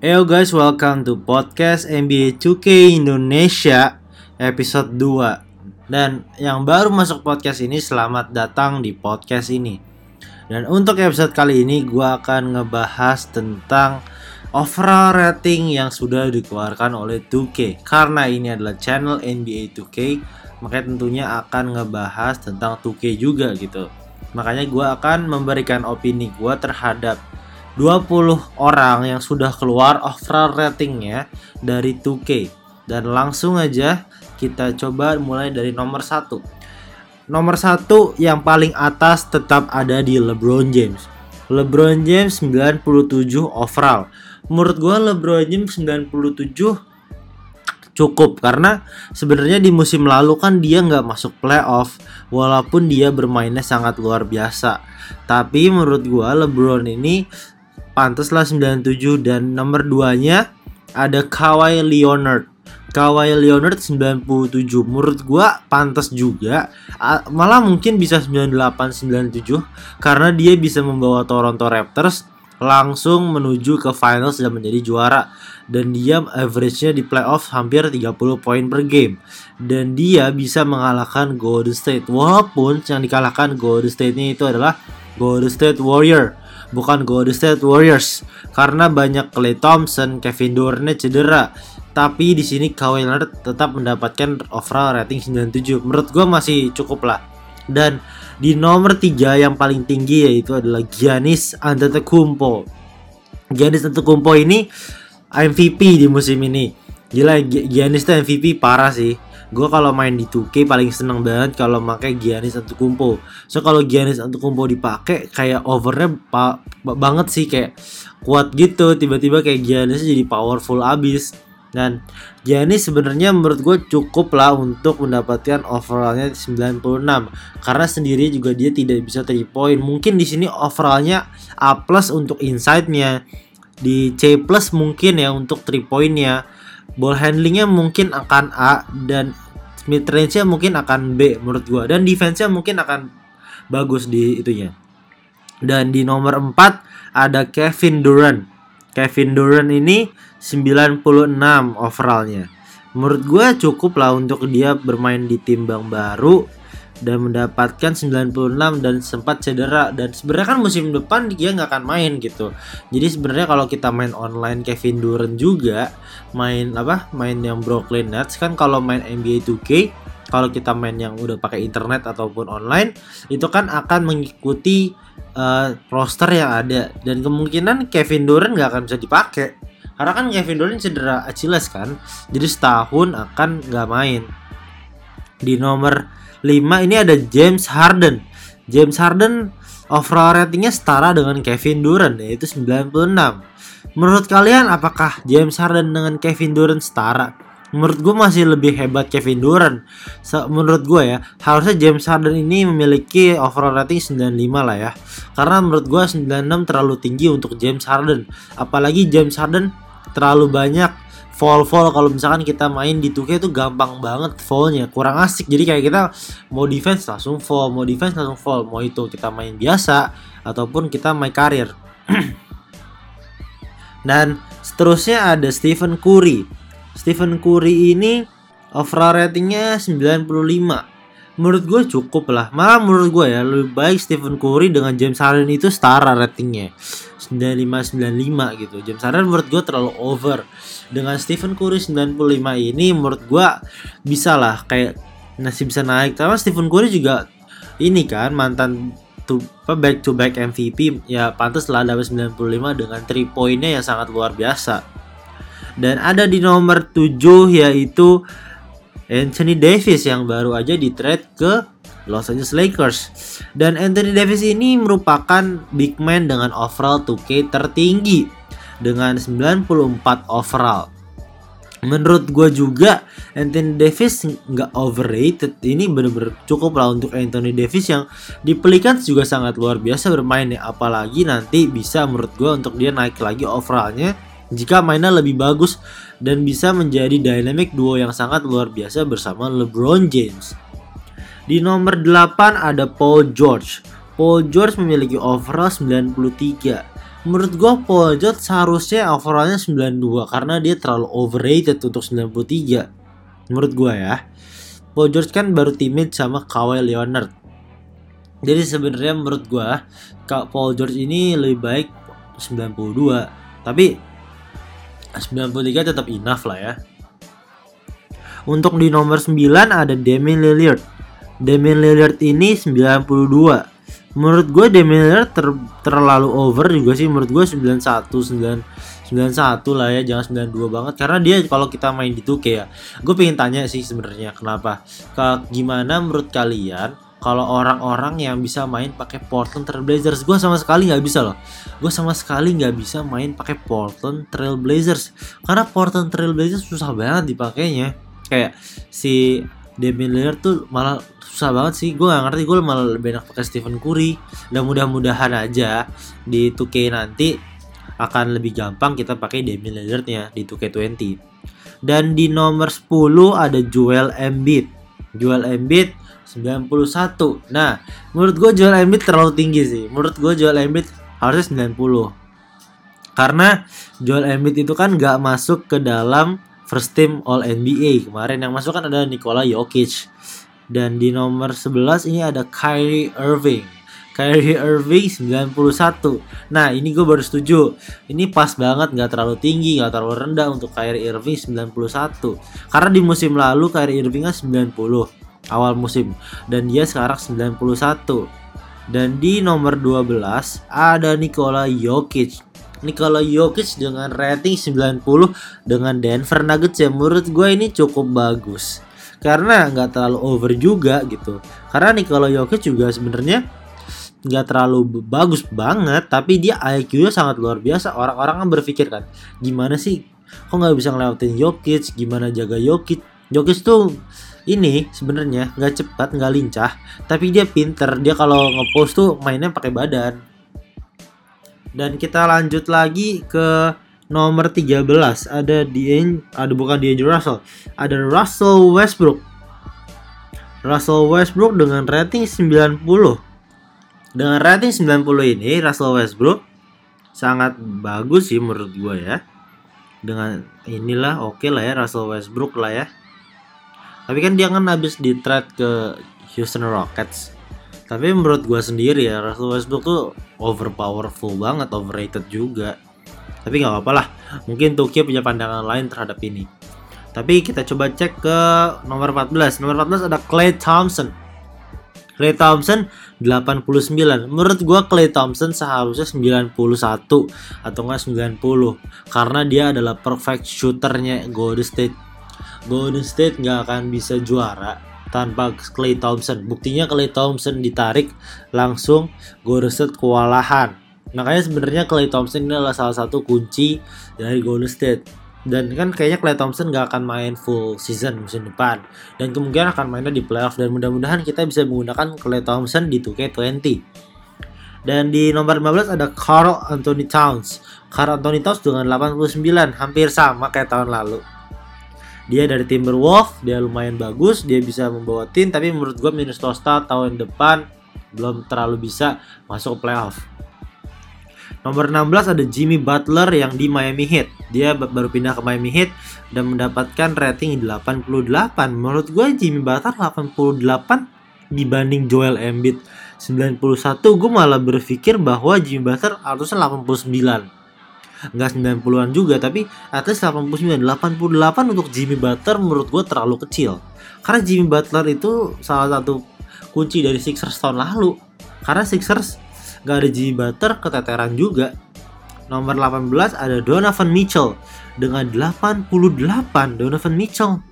Yo guys, welcome to podcast NBA 2K Indonesia episode 2 Dan yang baru masuk podcast ini selamat datang di podcast ini. Dan untuk episode kali ini gue akan ngebahas tentang overall rating yang sudah dikeluarkan oleh 2K Karena ini adalah channel NBA 2K Makanya tentunya akan ngebahas tentang 2K juga gitu. Makanya gue akan memberikan opini gue terhadap 20 orang yang sudah keluar overall ratingnya dari 2K dan langsung aja kita coba mulai dari nomor satu. Nomor satu yang paling atas tetap ada di LeBron James. LeBron James 97 overall. Menurut gue LeBron James 97 cukup karena sebenarnya di musim lalu kan dia nggak masuk playoff walaupun dia bermainnya sangat luar biasa. Tapi menurut gua LeBron ini pantaslah 97 dan nomor 2 nya ada Kawhi Leonard. Kawhi Leonard 97 menurut gua pantas juga. Malah mungkin bisa 98 97 karena dia bisa membawa Toronto Raptors langsung menuju ke finals dan menjadi juara. Dan dia average-nya di playoff hampir 30 poin per game. Dan dia bisa mengalahkan Golden State. Walaupun yang dikalahkan Golden State-nya itu adalah Golden State Warrior bukan Golden State Warriors karena banyak Clay Thompson, Kevin Durant cedera. Tapi di sini Kawhi Leonard tetap mendapatkan overall rating 97. Menurut gue masih cukup lah. Dan di nomor 3 yang paling tinggi yaitu adalah Giannis Antetokounmpo. Giannis Antetokounmpo ini MVP di musim ini. Gila Giannis tuh MVP parah sih gue kalau main di 2K paling seneng banget kalau pakai Giannis Antetokounmpo. So kalau Giannis Antetokounmpo dipakai kayak overnya pa banget sih kayak kuat gitu. Tiba-tiba kayak Giannis jadi powerful abis. Dan Giannis sebenarnya menurut gue cukup lah untuk mendapatkan overallnya 96 karena sendiri juga dia tidak bisa 3 point. Mungkin di sini overallnya A plus untuk inside-nya, di C plus mungkin ya untuk 3 pointnya ball handlingnya mungkin akan A dan mid range-nya mungkin akan B menurut gua dan defense-nya mungkin akan bagus di itunya. Dan di nomor 4 ada Kevin Durant. Kevin Durant ini 96 overallnya. Menurut gue cukup lah untuk dia bermain di tim bang baru dan mendapatkan 96 dan sempat cedera. Dan sebenarnya kan musim depan dia nggak akan main gitu. Jadi sebenarnya kalau kita main online Kevin Durant juga main apa main yang Brooklyn Nets kan kalau main NBA 2K kalau kita main yang udah pakai internet ataupun online itu kan akan mengikuti uh, roster yang ada. Dan kemungkinan Kevin Durant nggak akan bisa dipakai. Karena kan Kevin Durant cedera Achilles kan. Jadi setahun akan nggak main. Di nomor 5 ini ada James Harden. James Harden overall ratingnya setara dengan Kevin Durant yaitu 96. Menurut kalian apakah James Harden dengan Kevin Durant setara? Menurut gue masih lebih hebat Kevin Durant. menurut gue ya, harusnya James Harden ini memiliki overall rating 95 lah ya. Karena menurut gue 96 terlalu tinggi untuk James Harden. Apalagi James Harden terlalu banyak fall fall kalau misalkan kita main di 2K itu gampang banget fallnya kurang asik. Jadi kayak kita mau defense langsung fall mau defense langsung fall mau itu kita main biasa ataupun kita main karir. Dan seterusnya ada Stephen Curry. Stephen Curry ini overall ratingnya 95 menurut gue cukup lah. Malah menurut gue ya lebih baik Stephen Curry dengan James Harden itu setara ratingnya. 9595 gitu. James Harden menurut gue terlalu over. Dengan Stephen Curry 95 ini menurut gue bisa lah kayak masih bisa naik. Karena Stephen Curry juga ini kan mantan to, back to back MVP ya pantas lah dapat 95 dengan 3 poinnya yang sangat luar biasa. Dan ada di nomor 7 yaitu Anthony Davis yang baru aja di trade ke Los Angeles Lakers. Dan Anthony Davis ini merupakan big man dengan overall 2K tertinggi dengan 94 overall. Menurut gue juga Anthony Davis nggak overrated. Ini bener-bener cukup lah untuk Anthony Davis yang di Pelicans juga sangat luar biasa bermain ya. Apalagi nanti bisa menurut gue untuk dia naik lagi overallnya jika mainnya lebih bagus dan bisa menjadi dynamic duo yang sangat luar biasa bersama LeBron James. Di nomor 8 ada Paul George. Paul George memiliki overall 93 menurut gue Paul George seharusnya overallnya 92 karena dia terlalu overrated untuk 93 menurut gue ya Paul George kan baru timid sama Kawhi Leonard jadi sebenarnya menurut gue Kak Paul George ini lebih baik 92 tapi 93 tetap enough lah ya. Untuk di nomor 9 ada Damian Lillard. Damian Lillard ini 92 menurut gue Damian Lillard ter, terlalu over juga sih. Menurut gue 91 9 91 lah ya. Jangan 92 banget. Karena dia kalau kita main di 2K ya gue pengen tanya sih sebenarnya kenapa. Ke gimana menurut kalian kalau orang-orang yang bisa main pakai Portland Trail Blazers gue sama sekali nggak bisa loh. Gue sama sekali nggak bisa main pakai Portland Trail Blazers. Karena Portland Trail Blazers susah banget dipakainya. Kayak si Damian Lillard tuh malah susah banget sih. Gue gak ngerti gue malah lebih enak pakai Stephen Curry. Dan mudah-mudahan aja di 2K nanti akan lebih gampang kita pakai Damian Lillardnya di 2K20 dan di nomor 10 ada Joel Embiid. Joel Embiid 91 nah menurut gue Joel Embiid terlalu tinggi sih menurut gue Joel Embiid harusnya 90 karena Joel Embiid itu kan gak masuk ke dalam first team All NBA kemarin yang masuk kan ada Nikola Jokic dan di nomor 11 ini ada Kyrie Irving. Kyrie Irving 91. Nah ini gue baru setuju. Ini pas banget nggak terlalu tinggi, nggak terlalu rendah untuk Kyrie Irving 91. Karena di musim lalu Kyrie Irving kan 90 awal musim. Dan dia sekarang 91. Dan di nomor 12 ada Nikola Jokic. Nikola Jokic dengan rating 90 dengan Denver Nuggets ya menurut gue ini cukup bagus. Karena nggak terlalu over juga gitu. Karena Nikola Jokic juga sebenarnya nggak terlalu bagus banget tapi dia IQ-nya sangat luar biasa. Orang-orang kan berpikir kan gimana sih? Kok nggak bisa ngelewatin Jokic? Gimana jaga Jokic? Jokic tuh ini sebenarnya nggak cepat nggak lincah tapi dia pinter. Dia kalau ngepost tuh mainnya pakai badan. Dan kita lanjut lagi ke nomor 13 ada di ada bukan di Russell ada Russell Westbrook. Russell Westbrook dengan rating 90 dengan rating 90 ini Russell Westbrook sangat bagus sih menurut gue ya. Dengan inilah oke okay lah ya Russell Westbrook lah ya tapi kan dia kan habis di trade ke Houston Rockets tapi menurut gue sendiri ya Russell Westbrook tuh overpowerful banget overrated juga tapi nggak apa-apa lah, mungkin Tokyo punya pandangan lain terhadap ini. Tapi kita coba cek ke nomor 14. Nomor 14 ada Clay Thompson. Clay Thompson 89. Menurut gua Clay Thompson seharusnya 91 atau enggak 90 karena dia adalah perfect shooternya Golden State. Golden State nggak akan bisa juara tanpa Clay Thompson. Buktinya Clay Thompson ditarik langsung Golden State kewalahan Makanya sebenarnya Clay Thompson ini adalah salah satu kunci dari Golden State. Dan kan kayaknya Clay Thompson gak akan main full season musim depan. Dan kemungkinan akan mainnya di playoff. Dan mudah-mudahan kita bisa menggunakan Clay Thompson di 2K20. Dan di nomor 15 ada Carl Anthony Towns. Carl Anthony Towns dengan 89, hampir sama kayak tahun lalu. Dia dari Timberwolves, dia lumayan bagus, dia bisa membawa tim, tapi menurut gue Minnesota tahun depan belum terlalu bisa masuk playoff. Nomor 16 ada Jimmy Butler yang di Miami Heat. Dia baru pindah ke Miami Heat dan mendapatkan rating 88. Menurut gue Jimmy Butler 88 dibanding Joel Embiid 91 gue malah berpikir bahwa Jimmy Butler harusnya 89 Enggak 90-an juga tapi at least 89 88 untuk Jimmy Butler menurut gue terlalu kecil karena Jimmy Butler itu salah satu kunci dari Sixers tahun lalu karena Sixers gak ada Jimmy Butler keteteran juga. Nomor 18 ada Donovan Mitchell dengan 88 Donovan Mitchell.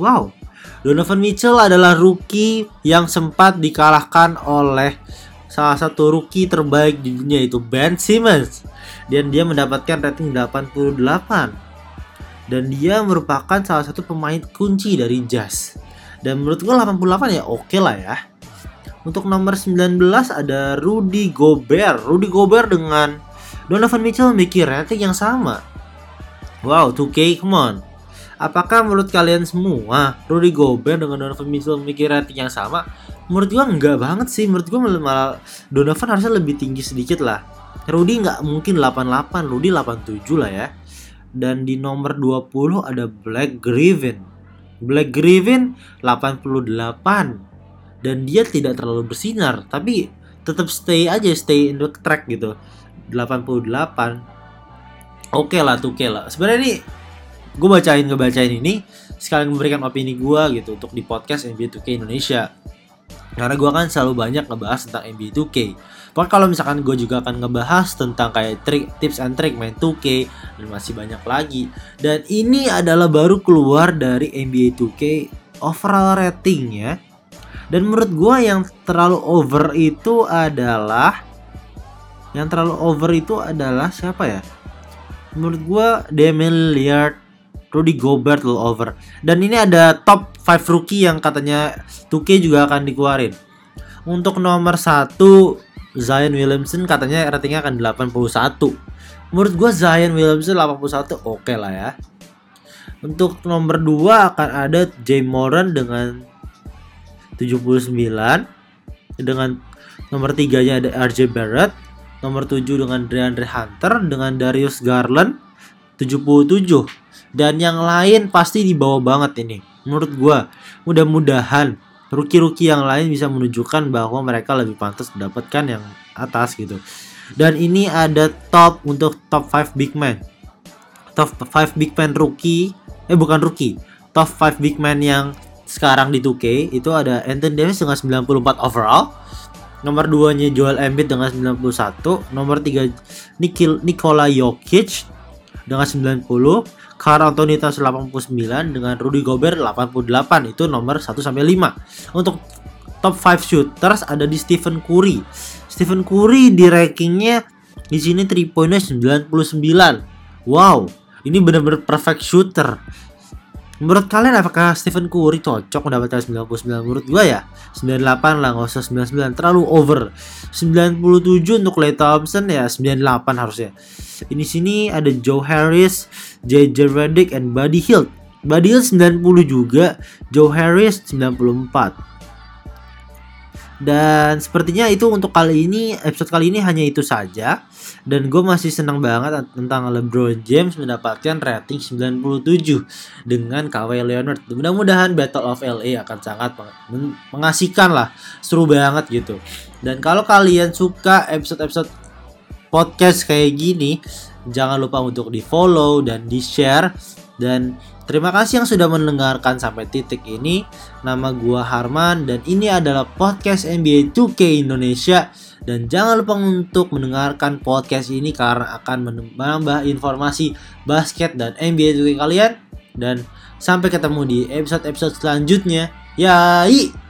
Wow. Donovan Mitchell adalah rookie yang sempat dikalahkan oleh salah satu rookie terbaik di dunia itu Ben Simmons dan dia mendapatkan rating 88 dan dia merupakan salah satu pemain kunci dari Jazz dan menurut gue 88 ya oke okay lah ya untuk nomor 19 ada Rudy Gobert. Rudy Gobert dengan Donovan Mitchell memiliki rating yang sama. Wow, 2K, come on. Apakah menurut kalian semua Rudy Gobert dengan Donovan Mitchell memiliki rating yang sama? Menurut gua enggak banget sih. Menurut gua malah Donovan harusnya lebih tinggi sedikit lah. Rudy nggak mungkin 88 Rudy 87 lah ya. Dan di nomor 20 ada Black Griffin. Black Griffin 88 dan dia tidak terlalu bersinar tapi tetap stay aja stay in the track gitu. 88 oke okay lah tuh lah. Sebenarnya ini gue bacain ngebacain ini sekalian memberikan opini gue gitu untuk di podcast NBA 2K Indonesia karena gue kan selalu banyak ngebahas tentang NBA 2K Pokoknya kalau misalkan gue juga akan ngebahas tentang kayak trik, tips and trick main 2K dan masih banyak lagi. Dan ini adalah baru keluar dari NBA 2K overall rating ya. Dan menurut gue yang terlalu over itu adalah yang terlalu over itu adalah siapa ya? Menurut gue Damian Lillard, Rudy Gobert over. Dan ini ada top 5 rookie yang katanya 2K juga akan dikeluarin. Untuk nomor satu Zion Williamson katanya ratingnya akan 81. Menurut gue Zion Williamson 81 oke okay lah ya. Untuk nomor 2 akan ada Jay Moran dengan 79 dengan nomor 3 nya ada RJ Barrett nomor 7 dengan DeAndre Hunter dengan Darius Garland 77 dan yang lain pasti di bawah banget ini menurut gue mudah-mudahan rookie-rookie yang lain bisa menunjukkan bahwa mereka lebih pantas mendapatkan yang atas gitu. Dan ini ada top untuk top 5 big man. Top 5 big man rookie, eh bukan rookie. Top 5 big man yang sekarang di 2K itu ada Anthony Davis dengan 94 overall. Nomor 2-nya Joel Embiid dengan 91, nomor 3 Nikil Nikola Jokic dengan 90, Carl Anthony Towns 89 dengan Rudy Gobert 88 itu nomor 1 sampai 5. Untuk top 5 shooters ada di Stephen Curry. Stephen Curry di rankingnya di sini 3 pointnya 99. Wow, ini benar-benar perfect shooter. Menurut kalian apakah Stephen Curry cocok mendapatkan 99? Menurut gua ya 98 lah, nggak usah 99 terlalu over. 97 untuk Clay Thompson ya 98 harusnya. Ini sini ada Joe Harris, JJ Redick, and Buddy Hield. Buddy Hield 90 juga, Joe Harris 94. Dan sepertinya itu untuk kali ini episode kali ini hanya itu saja. Dan gue masih senang banget tentang LeBron James mendapatkan rating 97 dengan Kawhi Leonard. Mudah-mudahan Battle of LA akan sangat mengasihkan lah, seru banget gitu. Dan kalau kalian suka episode-episode podcast kayak gini, jangan lupa untuk di follow dan di share dan terima kasih yang sudah mendengarkan sampai titik ini. Nama gua Harman dan ini adalah podcast NBA 2K Indonesia. Dan jangan lupa untuk mendengarkan podcast ini karena akan menambah informasi basket dan NBA 2K kalian. Dan sampai ketemu di episode-episode selanjutnya. Yai!